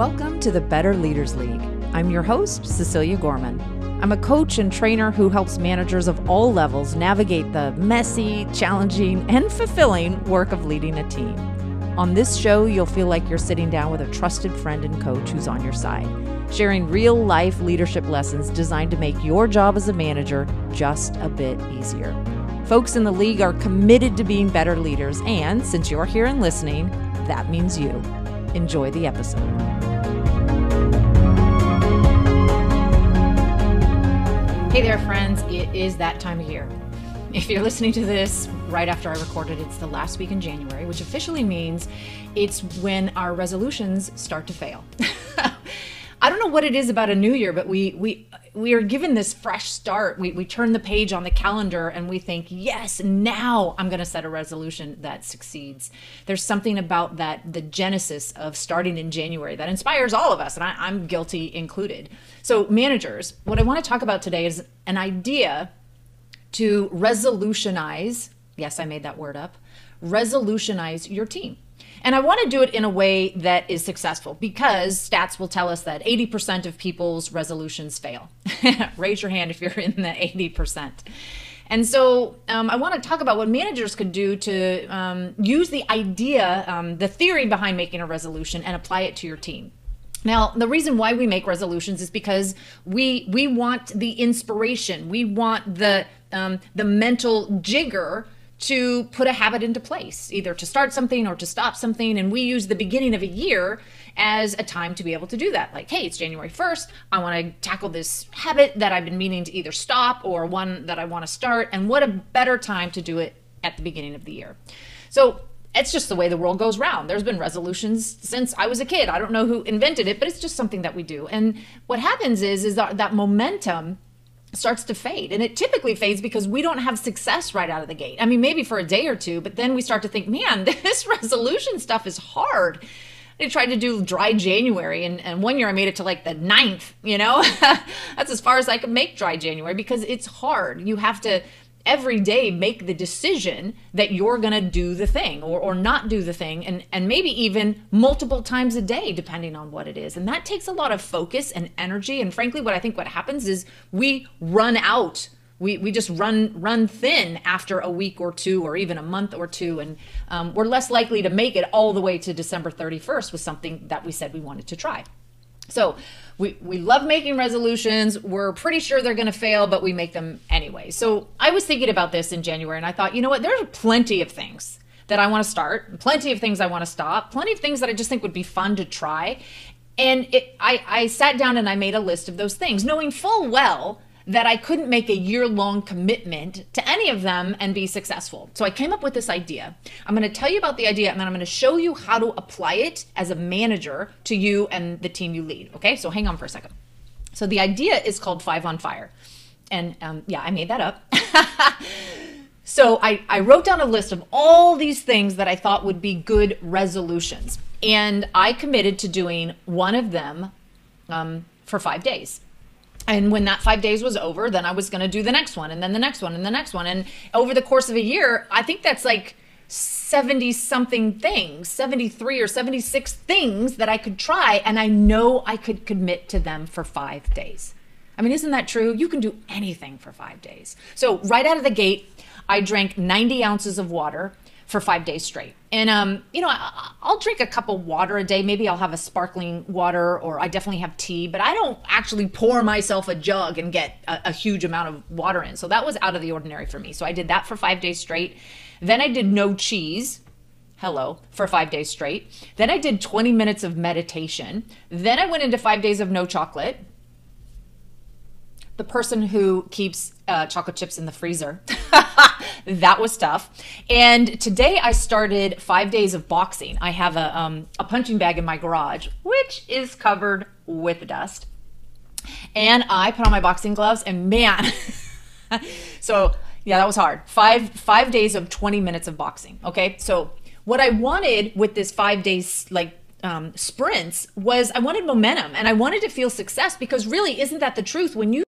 Welcome to the Better Leaders League. I'm your host, Cecilia Gorman. I'm a coach and trainer who helps managers of all levels navigate the messy, challenging, and fulfilling work of leading a team. On this show, you'll feel like you're sitting down with a trusted friend and coach who's on your side, sharing real life leadership lessons designed to make your job as a manager just a bit easier. Folks in the league are committed to being better leaders, and since you're here and listening, that means you. Enjoy the episode. Hey there, friends. It is that time of year. If you're listening to this right after I recorded, it's the last week in January, which officially means it's when our resolutions start to fail. I don't know what it is about a new year, but we we we are given this fresh start. We we turn the page on the calendar and we think, yes, now I'm going to set a resolution that succeeds. There's something about that the genesis of starting in January that inspires all of us, and I, I'm guilty included. So, managers, what I want to talk about today is an idea to resolutionize. Yes, I made that word up. Resolutionize your team. And I want to do it in a way that is successful because stats will tell us that 80% of people's resolutions fail. Raise your hand if you're in the 80%. And so um, I want to talk about what managers could do to um, use the idea, um, the theory behind making a resolution, and apply it to your team. Now, the reason why we make resolutions is because we we want the inspiration, we want the um, the mental jigger to put a habit into place, either to start something or to stop something. And we use the beginning of a year as a time to be able to do that. Like, hey, it's January 1st. I want to tackle this habit that I've been meaning to either stop or one that I want to start. And what a better time to do it at the beginning of the year. So, it's just the way the world goes round. There's been resolutions since I was a kid. I don't know who invented it, but it's just something that we do. And what happens is is that, that momentum starts to fade. And it typically fades because we don't have success right out of the gate. I mean, maybe for a day or two, but then we start to think, man, this resolution stuff is hard. I tried to do dry January, and, and one year I made it to like the ninth, you know? That's as far as I could make dry January because it's hard. You have to every day make the decision that you're going to do the thing or, or not do the thing and, and maybe even multiple times a day depending on what it is. And that takes a lot of focus and energy. And frankly what i think what happens is we run out. We, we just run run thin after a week or two or even a month or two. And um, we're less likely to make it all the way to december 31st with something that we said we wanted to try. So we, we love making resolutions. We're pretty sure they're going to fail, but we make them anyway. So I was thinking about this in January and I thought, you know what? There's plenty of things that I want to start, plenty of things I want to stop, plenty of things that I just think would be fun to try. And it, I, I sat down and I made a list of those things, knowing full well that I couldn't make a year long commitment to any of them and be successful. So I came up with this idea. I'm going to tell you about the idea and then I'm going to show you how to apply it as a manager to you and the team you lead. Okay, so hang on for a second. So the idea is called Five on Fire. And um, yeah, I made that up. so I, I wrote down a list of all these things that I thought would be good resolutions. And I committed to doing one of them um, for five days and when that five days was over then i was going to do the next one and then the next one and the next one. And over the course of a year i think that's like 70 something things 73 or 76 things that i could try and i know i could commit to them for five days. I mean isn't that true? You can do anything for five days. So right out of the gate i drank 90 ounces of water for five days straight. And um, you know, I, will drink a cup of water a day. Maybe I'll have a sparkling water, or I definitely have tea. But I don't actually pour myself a jug and get a, a huge amount of water in. So that was out of the ordinary for me. So I did that for five days straight. Then I did no cheese. Hello, for five days straight. Then I did 20 minutes of meditation. Then I went into five days of no chocolate the person who keeps uh, chocolate chips in the freezer. that was tough. And today I started five days of boxing. I have a, um, a punching bag in my garage, which is covered with dust. And I put on my boxing gloves, and man, so yeah, that was hard. Five five days of 20 minutes of boxing. Okay, so what I wanted with this five days like um, sprints was I wanted momentum and I wanted to feel success because really, isn't that the truth? When you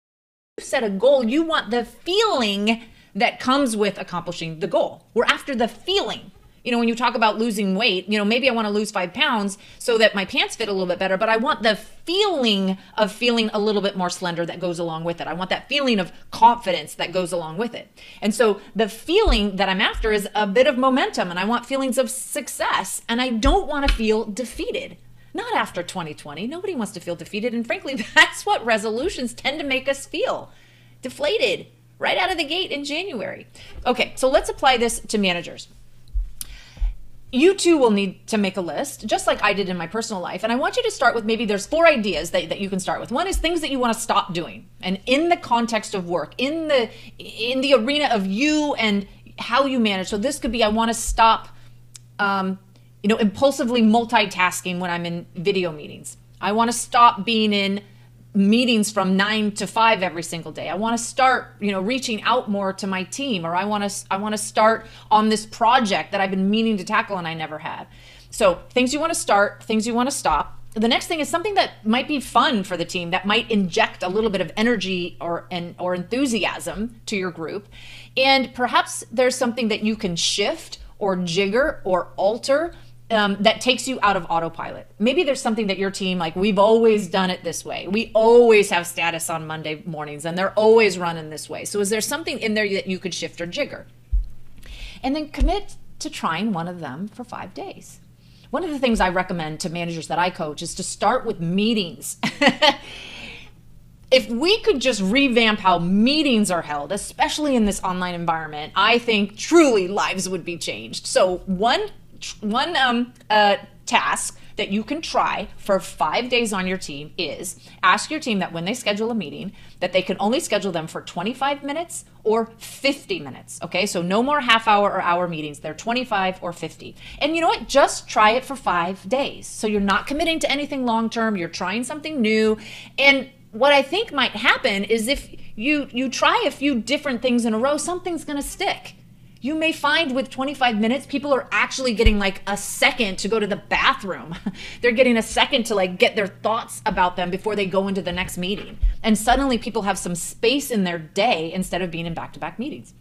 set a goal, you want the feeling that comes with accomplishing the goal. We're after the feeling. you know, when you talk about losing weight, you know, maybe I want to lose five pounds so that my pants fit a little bit better, but I want the feeling of feeling a little bit more slender that goes along with it. I want that feeling of confidence that goes along with it. And so the feeling that I'm after is a bit of momentum and I want feelings of success and I don't want to feel defeated. Not after 2020. Nobody wants to feel defeated. And frankly, that's what resolutions tend to make us feel deflated right out of the gate in January. Okay, so let's apply this to managers you too will need to make a list, just like I did in my personal life. And I want you to start with maybe there's four ideas that, that you can start with. One is things that you want to stop doing. And in the context of work, in the in the arena of you and how you manage. So this could be I want to stop um, you know, impulsively multitasking when I'm in video meetings. I want to stop being in meetings from 9 to 5 every single day. I want to start, you know, reaching out more to my team or I want to I want to start on this project that I've been meaning to tackle and I never have. So, things you want to start, things you want to stop. The next thing is something that might be fun for the team that might inject a little bit of energy or and or enthusiasm to your group. And perhaps there's something that you can shift or jigger or alter um, that takes you out of autopilot. Maybe there's something that your team, like, we've always done it this way. We always have status on Monday mornings and they're always running this way. So, is there something in there that you could shift or jigger? And then commit to trying one of them for five days. One of the things I recommend to managers that I coach is to start with meetings. if we could just revamp how meetings are held, especially in this online environment, I think truly lives would be changed. So, one one um, uh, task that you can try for five days on your team is ask your team that when they schedule a meeting that they can only schedule them for 25 minutes or 50 minutes okay? So no more half hour or hour meetings. They're 25 or 50 and you know what? Just try it for five days. So you're not committing to anything long term you're trying something new. And what i think might happen is if you you try a few different things in a row something's going to stick you may find with 25 minutes people are actually getting like a second to go to the bathroom. They're getting a second to like get their thoughts about them before they go into the next meeting. And suddenly people have some space in their day instead of being in back-to-back meetings.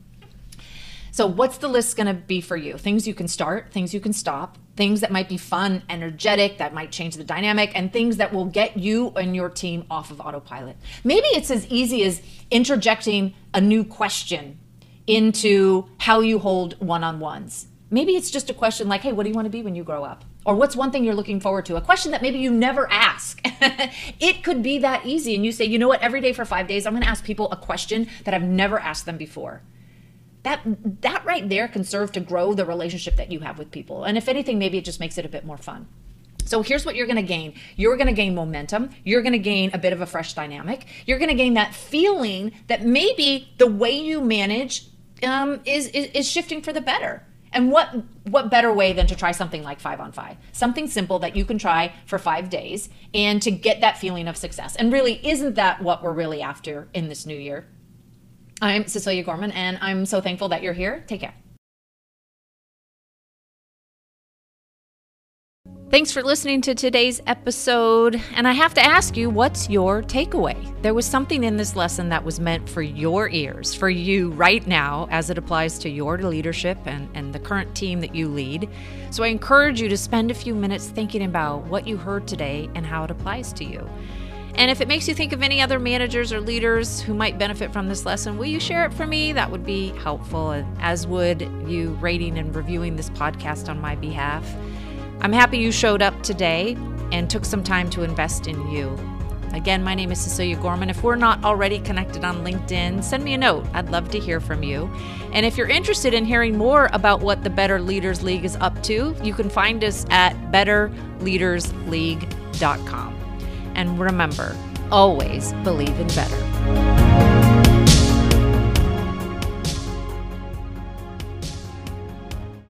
So what's the list going to be for you? Things you can start things you can stop things that might be fun energetic that might change the dynamic and things that will get you and your team off of autopilot. Maybe it's as easy as interjecting a new question into how you hold one on ones. Maybe it's just a question like, hey, what do you want to be when you grow up? Or what's one thing you're looking forward to? A question that maybe you never ask. it could be that easy. And you say, you know what, every day for five days, I'm going to ask people a question that I've never asked them before. That, that right there can serve to grow the relationship that you have with people. And if anything, maybe it just makes it a bit more fun. So here's what you're going to gain. You're going to gain momentum. You're going to gain a bit of a fresh dynamic. You're going to gain that feeling that maybe the way you manage um, is, is is shifting for the better. And what what better way than to try something like five on five? Something simple that you can try for five days and to get that feeling of success. And really, isn't that what we're really after in this new year? I'm Cecilia Gorman, and I'm so thankful that you're here. Take care. Thanks for listening to today's episode. And I have to ask you, what's your takeaway? There was something in this lesson that was meant for your ears, for you right now, as it applies to your leadership and, and the current team that you lead. So I encourage you to spend a few minutes thinking about what you heard today and how it applies to you. And if it makes you think of any other managers or leaders who might benefit from this lesson, will you share it for me? That would be helpful, as would you rating and reviewing this podcast on my behalf. I'm happy you showed up today and took some time to invest in you. Again, my name is Cecilia Gorman. If we're not already connected on LinkedIn, send me a note. I'd love to hear from you. And if you're interested in hearing more about what the Better Leaders League is up to, you can find us at betterleadersleague.com. And remember, always believe in better.